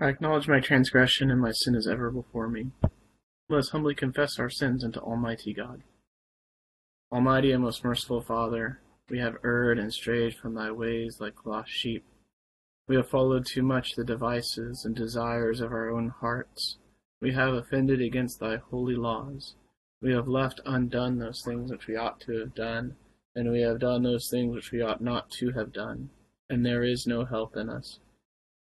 I acknowledge my transgression, and my sin is ever before me. Let us humbly confess our sins unto Almighty God. Almighty and most merciful Father, we have erred and strayed from thy ways like lost sheep. We have followed too much the devices and desires of our own hearts. We have offended against thy holy laws. We have left undone those things which we ought to have done, and we have done those things which we ought not to have done, and there is no help in us.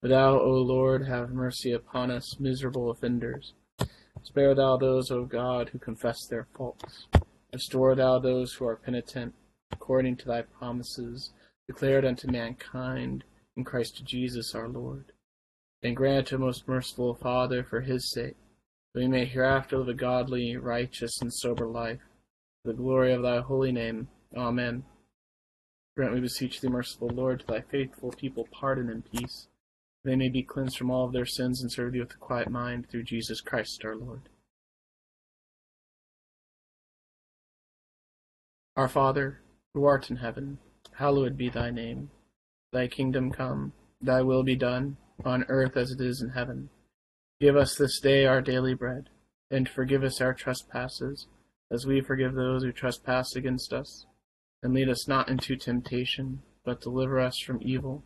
Thou, O Lord, have mercy upon us, miserable offenders. Spare thou those, O God, who confess their faults. Restore thou those who are penitent, according to thy promises, declared unto mankind in Christ Jesus our Lord. And grant, O most merciful Father, for his sake, that we may hereafter live a godly, righteous, and sober life, for the glory of thy holy name. Amen. Grant, we beseech thee, merciful Lord, to thy faithful people pardon and peace they may be cleansed from all of their sins and serve thee with a quiet mind through Jesus Christ our Lord. Our Father, who art in heaven, hallowed be thy name. Thy kingdom come, thy will be done, on earth as it is in heaven. Give us this day our daily bread, and forgive us our trespasses, as we forgive those who trespass against us. And lead us not into temptation, but deliver us from evil.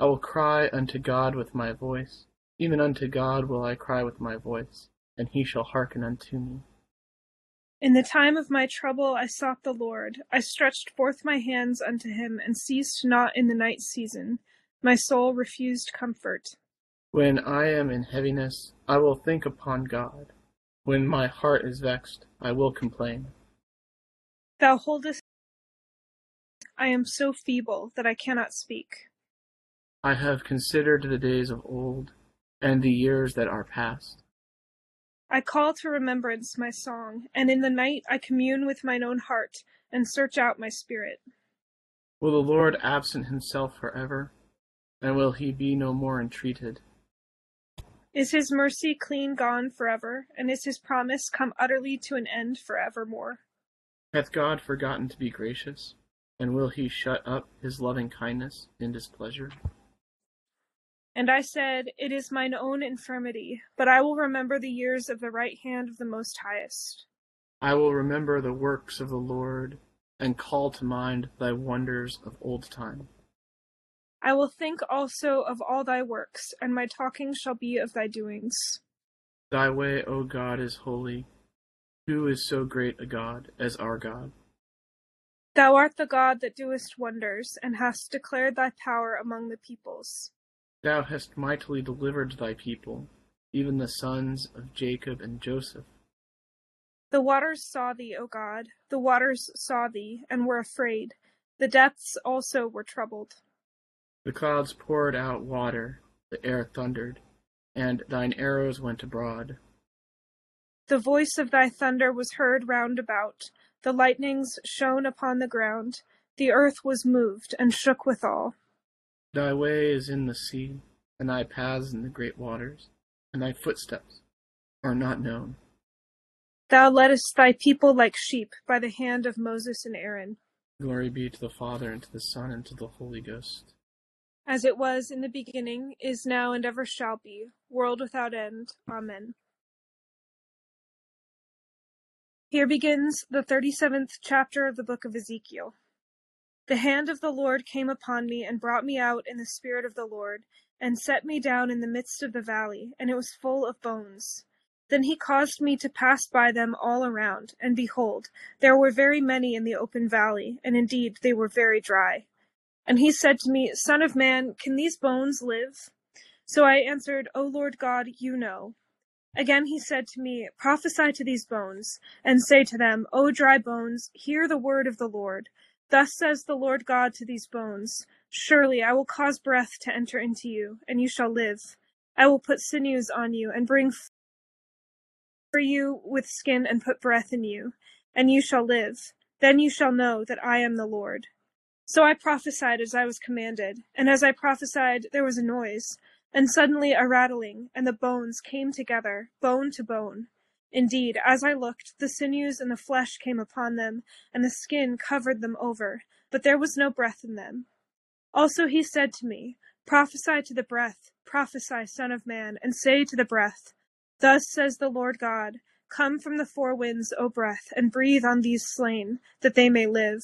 I will cry unto God with my voice, even unto God will I cry with my voice, and he shall hearken unto me. In the time of my trouble I sought the Lord. I stretched forth my hands unto him, and ceased not in the night season. My soul refused comfort. When I am in heaviness, I will think upon God. When my heart is vexed, I will complain. Thou holdest I am so feeble that I cannot speak. I have considered the days of old, and the years that are past. I call to remembrance my song, and in the night I commune with mine own heart, and search out my spirit. Will the Lord absent himself forever? And will he be no more entreated? Is his mercy clean gone forever, and is his promise come utterly to an end forevermore? Hath God forgotten to be gracious? And will he shut up his loving kindness in displeasure? And I said, It is mine own infirmity, but I will remember the years of the right hand of the Most Highest. I will remember the works of the Lord, and call to mind thy wonders of old time. I will think also of all thy works, and my talking shall be of thy doings. Thy way, O God, is holy. Who is so great a God as our God? Thou art the God that doest wonders, and hast declared thy power among the peoples. Thou hast mightily delivered thy people, even the sons of Jacob and Joseph. The waters saw thee, O God, the waters saw thee, and were afraid. The depths also were troubled. The clouds poured out water, the air thundered, and thine arrows went abroad. The voice of thy thunder was heard round about, the lightnings shone upon the ground, the earth was moved and shook withal. Thy way is in the sea, and thy paths in the great waters, and thy footsteps are not known. Thou leddest thy people like sheep by the hand of Moses and Aaron. Glory be to the Father, and to the Son, and to the Holy Ghost. As it was in the beginning, is now, and ever shall be, world without end. Amen. Here begins the 37th chapter of the book of Ezekiel. The hand of the Lord came upon me and brought me out in the spirit of the Lord, and set me down in the midst of the valley, and it was full of bones. Then he caused me to pass by them all around, and behold, there were very many in the open valley, and indeed they were very dry. And he said to me, Son of man, can these bones live? So I answered, O Lord God, you know. Again he said to me, Prophesy to these bones, and say to them, O dry bones, hear the word of the Lord. Thus says the Lord God to these bones Surely I will cause breath to enter into you, and you shall live. I will put sinews on you, and bring for you with skin, and put breath in you, and you shall live. Then you shall know that I am the Lord. So I prophesied as I was commanded, and as I prophesied, there was a noise, and suddenly a rattling, and the bones came together, bone to bone. Indeed, as I looked, the sinews and the flesh came upon them, and the skin covered them over, but there was no breath in them. Also he said to me, Prophesy to the breath, prophesy, Son of Man, and say to the breath, Thus says the Lord God, Come from the four winds, O breath, and breathe on these slain, that they may live.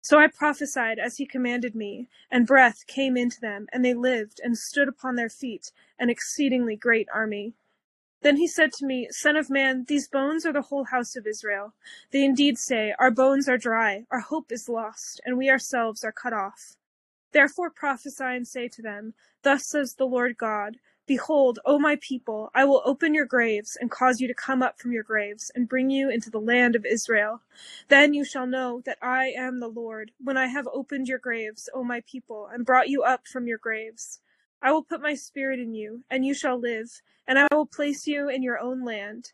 So I prophesied as he commanded me, and breath came into them, and they lived, and stood upon their feet, an exceedingly great army. Then he said to me, Son of man, these bones are the whole house of Israel. They indeed say, Our bones are dry, our hope is lost, and we ourselves are cut off. Therefore prophesy and say to them, Thus says the Lord God, Behold, O my people, I will open your graves, and cause you to come up from your graves, and bring you into the land of Israel. Then you shall know that I am the Lord, when I have opened your graves, O my people, and brought you up from your graves. I will put my spirit in you, and you shall live, and I will place you in your own land.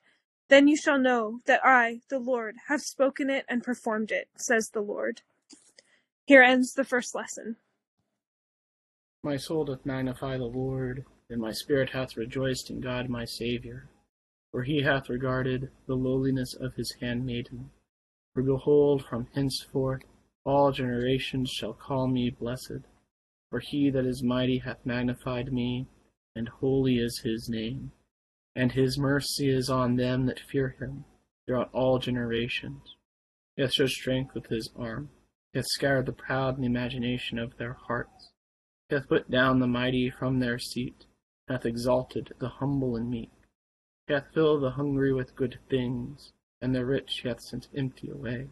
Then you shall know that I, the Lord, have spoken it and performed it, says the Lord. Here ends the first lesson. My soul doth magnify the Lord, and my spirit hath rejoiced in God my Saviour. For he hath regarded the lowliness of his handmaiden. For behold, from henceforth all generations shall call me blessed. For he that is mighty hath magnified me, and holy is his name. And his mercy is on them that fear him throughout all generations. He hath showed strength with his arm. He hath scattered the proud in the imagination of their hearts. He hath put down the mighty from their seat, hath exalted the humble and meek. He hath filled the hungry with good things, and the rich he hath sent empty away.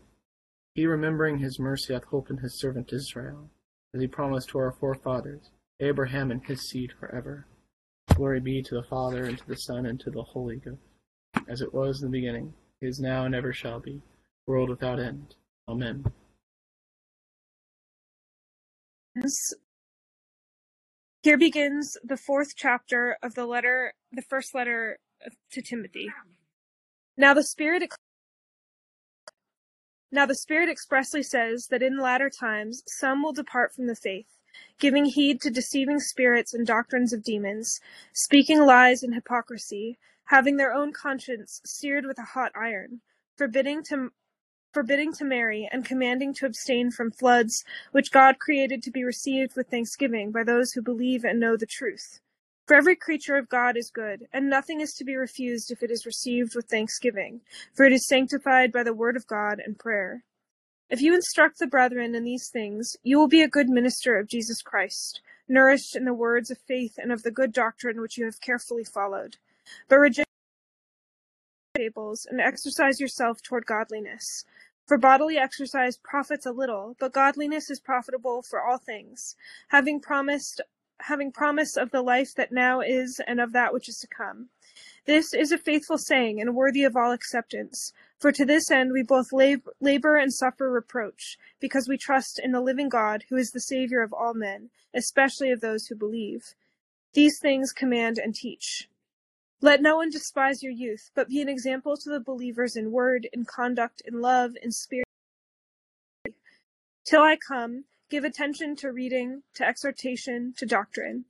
He, remembering his mercy, hath holpen his servant Israel as he promised to our forefathers, Abraham and his seed forever. Glory be to the Father, and to the Son, and to the Holy Ghost, as it was in the beginning, is now, and ever shall be, world without end. Amen. Here begins the fourth chapter of the letter, the first letter to Timothy. Now the Spirit now the Spirit expressly says that in latter times some will depart from the faith, giving heed to deceiving spirits and doctrines of demons, speaking lies and hypocrisy, having their own conscience seared with a hot iron, forbidding to forbidding to marry, and commanding to abstain from floods which God created to be received with thanksgiving by those who believe and know the truth. For every creature of God is good, and nothing is to be refused if it is received with thanksgiving, for it is sanctified by the word of God and prayer. If you instruct the brethren in these things, you will be a good minister of Jesus Christ, nourished in the words of faith and of the good doctrine which you have carefully followed. But reject fables and exercise yourself toward godliness. For bodily exercise profits a little, but godliness is profitable for all things, having promised having promise of the life that now is and of that which is to come. This is a faithful saying and worthy of all acceptance. For to this end we both lab- labor and suffer reproach, because we trust in the living God, who is the Savior of all men, especially of those who believe. These things command and teach. Let no one despise your youth, but be an example to the believers in word, in conduct, in love, in spirit. Till I come, Give attention to reading, to exhortation, to doctrine.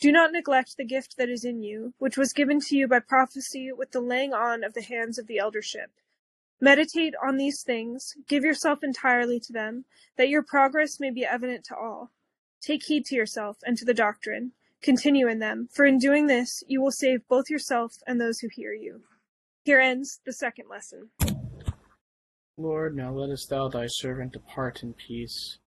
Do not neglect the gift that is in you, which was given to you by prophecy with the laying on of the hands of the eldership. Meditate on these things, give yourself entirely to them, that your progress may be evident to all. Take heed to yourself and to the doctrine. Continue in them, for in doing this you will save both yourself and those who hear you. Here ends the second lesson. Lord, now lettest thou thy servant depart in peace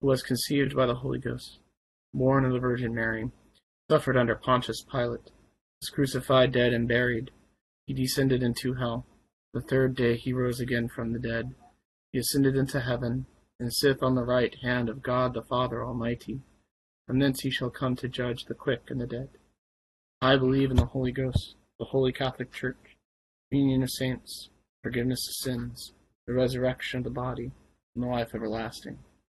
was conceived by the Holy Ghost, born of the Virgin Mary, suffered under Pontius Pilate, was crucified, dead, and buried. He descended into hell. The third day he rose again from the dead. He ascended into heaven, and sitteth on the right hand of God the Father Almighty. From thence he shall come to judge the quick and the dead. I believe in the Holy Ghost, the Holy Catholic Church, communion of saints, forgiveness of sins, the resurrection of the body, and the life everlasting.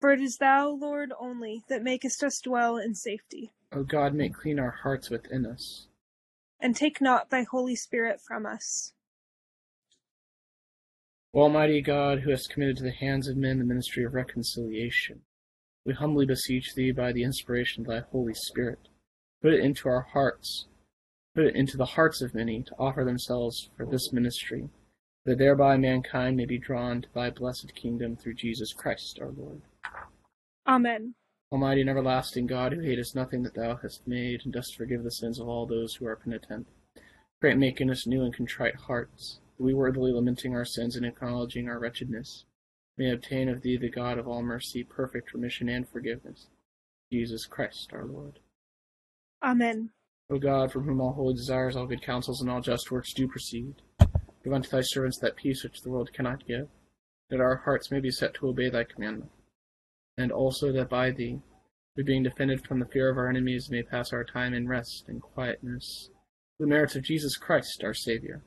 For it is thou, Lord, only, that makest us dwell in safety. O God, make clean our hearts within us. And take not thy Holy Spirit from us. O Almighty God, who hast committed to the hands of men the ministry of reconciliation, we humbly beseech thee by the inspiration of thy Holy Spirit, put it into our hearts, put it into the hearts of many to offer themselves for this ministry, that thereby mankind may be drawn to thy blessed kingdom through Jesus Christ our Lord. Amen. Almighty and everlasting God, who hatest nothing that thou hast made, and dost forgive the sins of all those who are penitent, grant making us new and contrite hearts, that we worthily lamenting our sins and acknowledging our wretchedness, may obtain of thee, the God of all mercy, perfect remission and forgiveness. Jesus Christ our Lord. Amen. O God, from whom all holy desires, all good counsels, and all just works do proceed, give unto thy servants that peace which the world cannot give, that our hearts may be set to obey thy commandment and also that by thee, we being defended from the fear of our enemies, may pass our time in rest and quietness. The merits of Jesus Christ, our Saviour.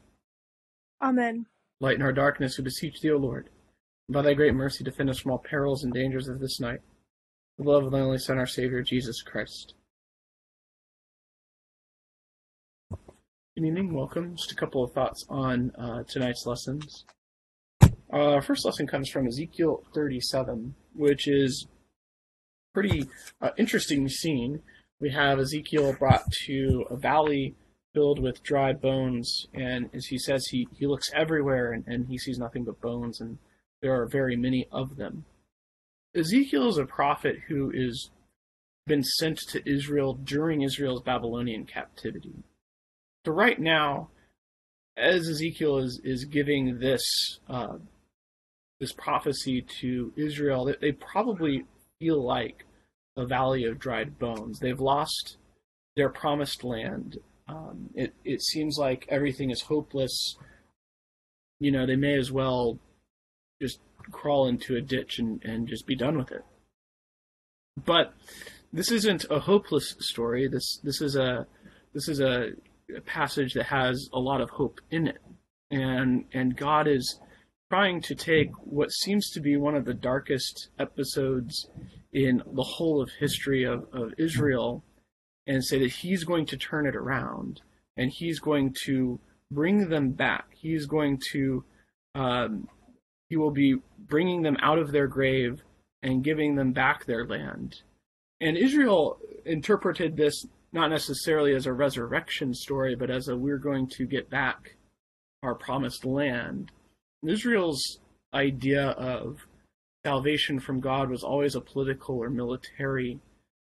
Amen. Lighten our darkness, we beseech thee, O Lord. And by thy great mercy, defend us from all perils and dangers of this night. The love of thy only Son, our Saviour, Jesus Christ. Good evening, welcome. Just a couple of thoughts on uh, tonight's lessons. Uh, our first lesson comes from Ezekiel 37, which is pretty uh, interesting scene. We have Ezekiel brought to a valley filled with dry bones, and as he says, he, he looks everywhere and, and he sees nothing but bones, and there are very many of them. Ezekiel is a prophet who is been sent to Israel during Israel's Babylonian captivity. So right now, as Ezekiel is, is giving this uh, this prophecy to Israel, they, they probably feel like a valley of dried bones. They've lost their promised land. Um, it it seems like everything is hopeless. You know, they may as well just crawl into a ditch and, and just be done with it. But this isn't a hopeless story. This this is a this is a, a passage that has a lot of hope in it, and and God is trying to take what seems to be one of the darkest episodes in the whole of history of, of Israel and say that he's going to turn it around and he's going to bring them back. He's going to, um, he will be bringing them out of their grave and giving them back their land. And Israel interpreted this not necessarily as a resurrection story, but as a we're going to get back our promised land. Israel's idea of salvation from God was always a political or military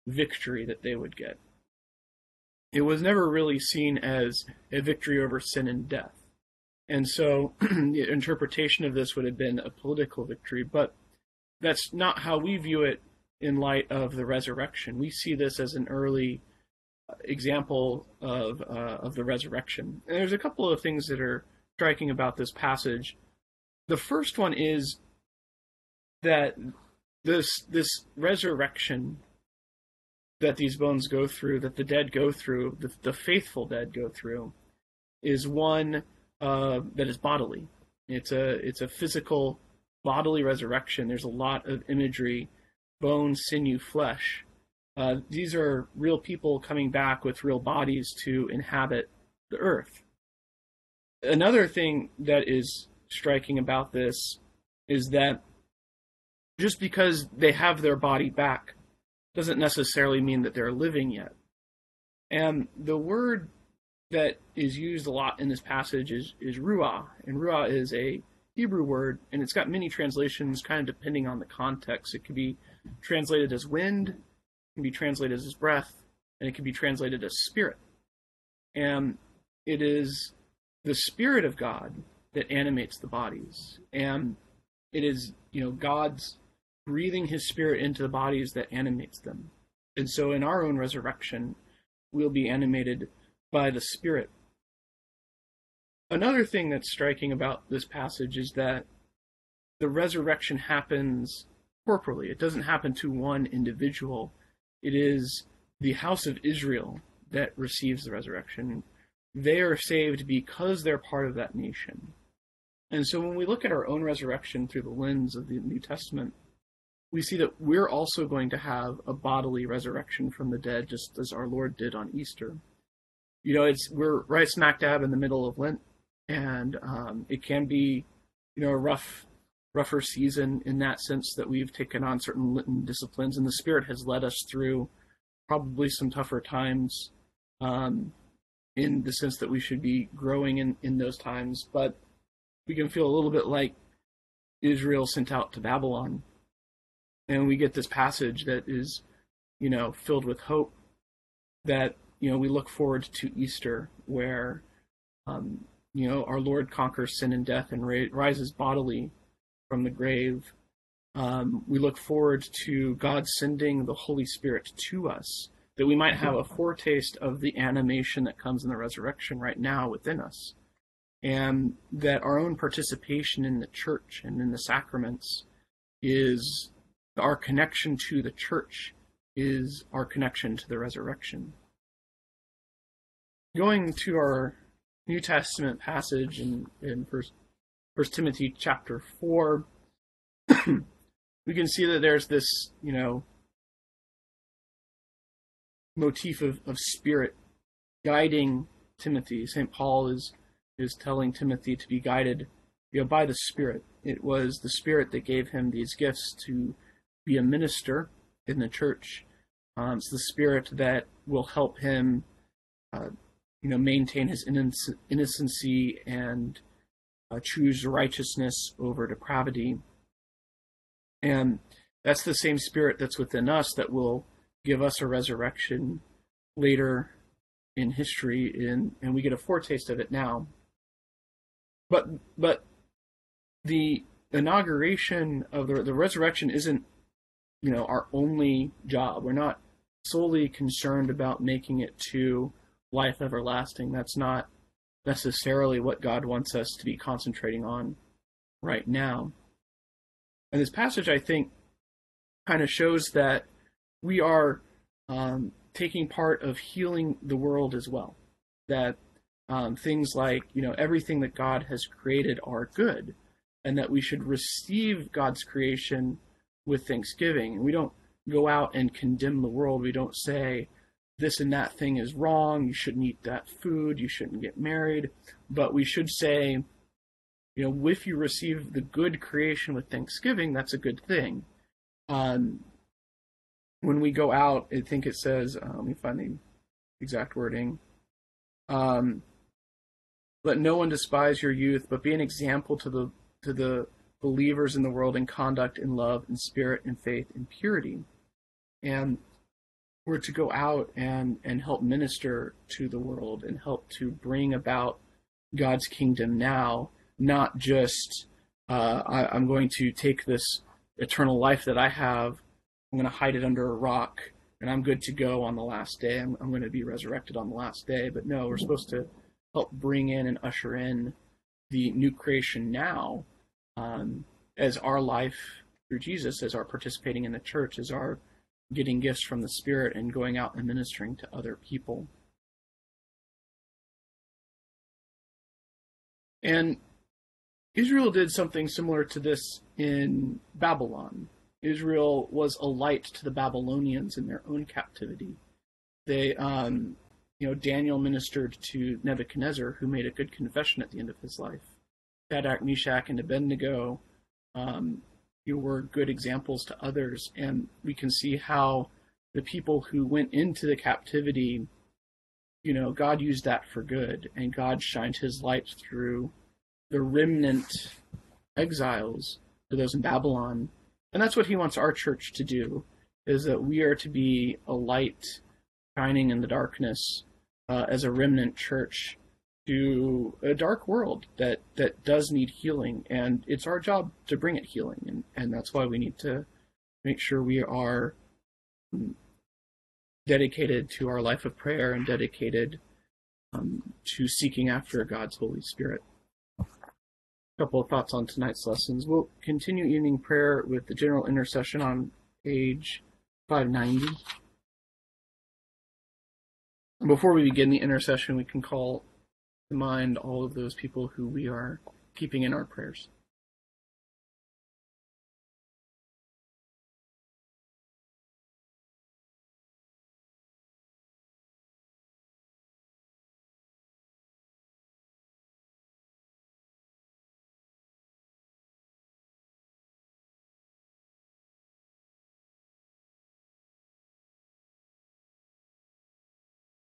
victory that they would get. It was never really seen as a victory over sin and death. And so the interpretation of this would have been a political victory, but that's not how we view it in light of the resurrection. We see this as an early example of uh, of the resurrection. And there's a couple of things that are striking about this passage the first one is that this this resurrection that these bones go through, that the dead go through, the, the faithful dead go through, is one uh, that is bodily. It's a it's a physical bodily resurrection. There's a lot of imagery, bone, sinew, flesh. Uh, these are real people coming back with real bodies to inhabit the earth. Another thing that is striking about this is that just because they have their body back doesn't necessarily mean that they're living yet. And the word that is used a lot in this passage is, is ruah. And ruah is a Hebrew word, and it's got many translations kind of depending on the context. It could be translated as wind, it can be translated as breath, and it can be translated as spirit. And it is the spirit of God that animates the bodies. And it is, you know, God's breathing his spirit into the bodies that animates them. And so in our own resurrection, we'll be animated by the Spirit. Another thing that's striking about this passage is that the resurrection happens corporally. It doesn't happen to one individual. It is the house of Israel that receives the resurrection. They are saved because they're part of that nation. And so when we look at our own resurrection through the lens of the New Testament, we see that we're also going to have a bodily resurrection from the dead, just as our Lord did on Easter. You know, it's we're right smack dab in the middle of Lent, and um, it can be, you know, a rough, rougher season in that sense that we've taken on certain Lenten disciplines, and the Spirit has led us through probably some tougher times, um, in the sense that we should be growing in in those times, but we can feel a little bit like Israel sent out to Babylon. And we get this passage that is, you know, filled with hope that, you know, we look forward to Easter where, um, you know, our Lord conquers sin and death and ra- rises bodily from the grave. Um, we look forward to God sending the Holy Spirit to us that we might have a foretaste of the animation that comes in the resurrection right now within us and that our own participation in the church and in the sacraments is our connection to the church is our connection to the resurrection. Going to our New Testament passage in, in First, First Timothy chapter four, we can see that there's this, you know, motif of, of spirit guiding Timothy. St. Paul is is telling Timothy to be guided you know, by the Spirit. It was the Spirit that gave him these gifts to be a minister in the church. Um, it's the Spirit that will help him, uh, you know, maintain his innoc- innocency and uh, choose righteousness over depravity. And that's the same Spirit that's within us that will give us a resurrection later in history, in, and we get a foretaste of it now. But but the inauguration of the the resurrection isn't you know our only job. We're not solely concerned about making it to life everlasting. That's not necessarily what God wants us to be concentrating on right now. And this passage, I think, kind of shows that we are um, taking part of healing the world as well. That um, things like you know everything that God has created are good, and that we should receive God's creation with thanksgiving. And we don't go out and condemn the world. We don't say this and that thing is wrong. You shouldn't eat that food. You shouldn't get married. But we should say, you know, if you receive the good creation with thanksgiving, that's a good thing. Um, when we go out, I think it says, uh, let me find the exact wording. Um, let no one despise your youth, but be an example to the to the believers in the world in conduct, in love, in spirit, in faith, in purity. And we're to go out and, and help minister to the world and help to bring about God's kingdom now, not just uh, I, I'm going to take this eternal life that I have, I'm going to hide it under a rock, and I'm good to go on the last day. I'm, I'm going to be resurrected on the last day. But no, we're supposed to help bring in and usher in the new creation now um, as our life through Jesus, as our participating in the church, as our getting gifts from the Spirit and going out and ministering to other people. And Israel did something similar to this in Babylon. Israel was a light to the Babylonians in their own captivity. They um, you know, Daniel ministered to Nebuchadnezzar, who made a good confession at the end of his life. Shadrach, Meshach, and Abednego um, you were good examples to others, and we can see how the people who went into the captivity, you know, God used that for good, and God shined His light through the remnant exiles, to those in Babylon, and that's what He wants our church to do. Is that we are to be a light shining in the darkness uh, as a remnant church to a dark world that that does need healing, and it's our job to bring it healing, and and that's why we need to make sure we are dedicated to our life of prayer and dedicated um, to seeking after God's Holy Spirit. A couple of thoughts on tonight's lessons. We'll continue evening prayer with the general intercession on page 590. Before we begin the intercession, we can call to mind all of those people who we are keeping in our prayers.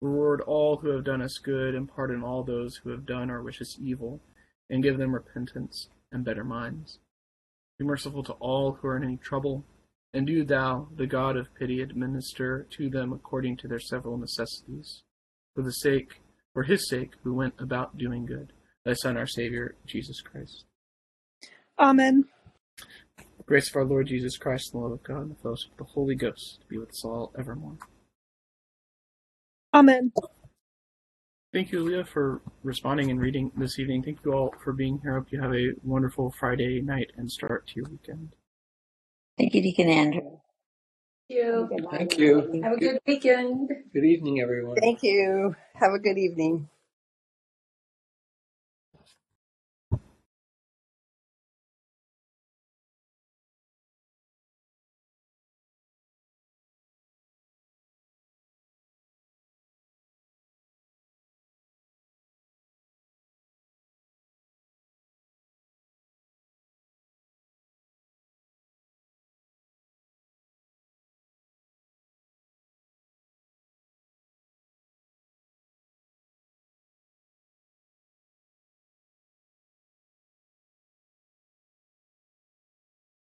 Reward all who have done us good, and pardon all those who have done or wish us evil, and give them repentance and better minds. Be merciful to all who are in any trouble, and do thou, the God of pity, administer to them according to their several necessities, for the sake, for his sake, who went about doing good, thy Son, our Savior, Jesus Christ. Amen. The grace of our Lord Jesus Christ, and the love of God, and the fellowship of the Holy Ghost, be with us all evermore. Amen. Thank you, Leah, for responding and reading this evening. Thank you all for being here. Hope you have a wonderful Friday night and start to your weekend. Thank you, Deacon Andrew. Thank you. Thank you. Have a good weekend. Good evening, everyone. Thank you. Have a good evening.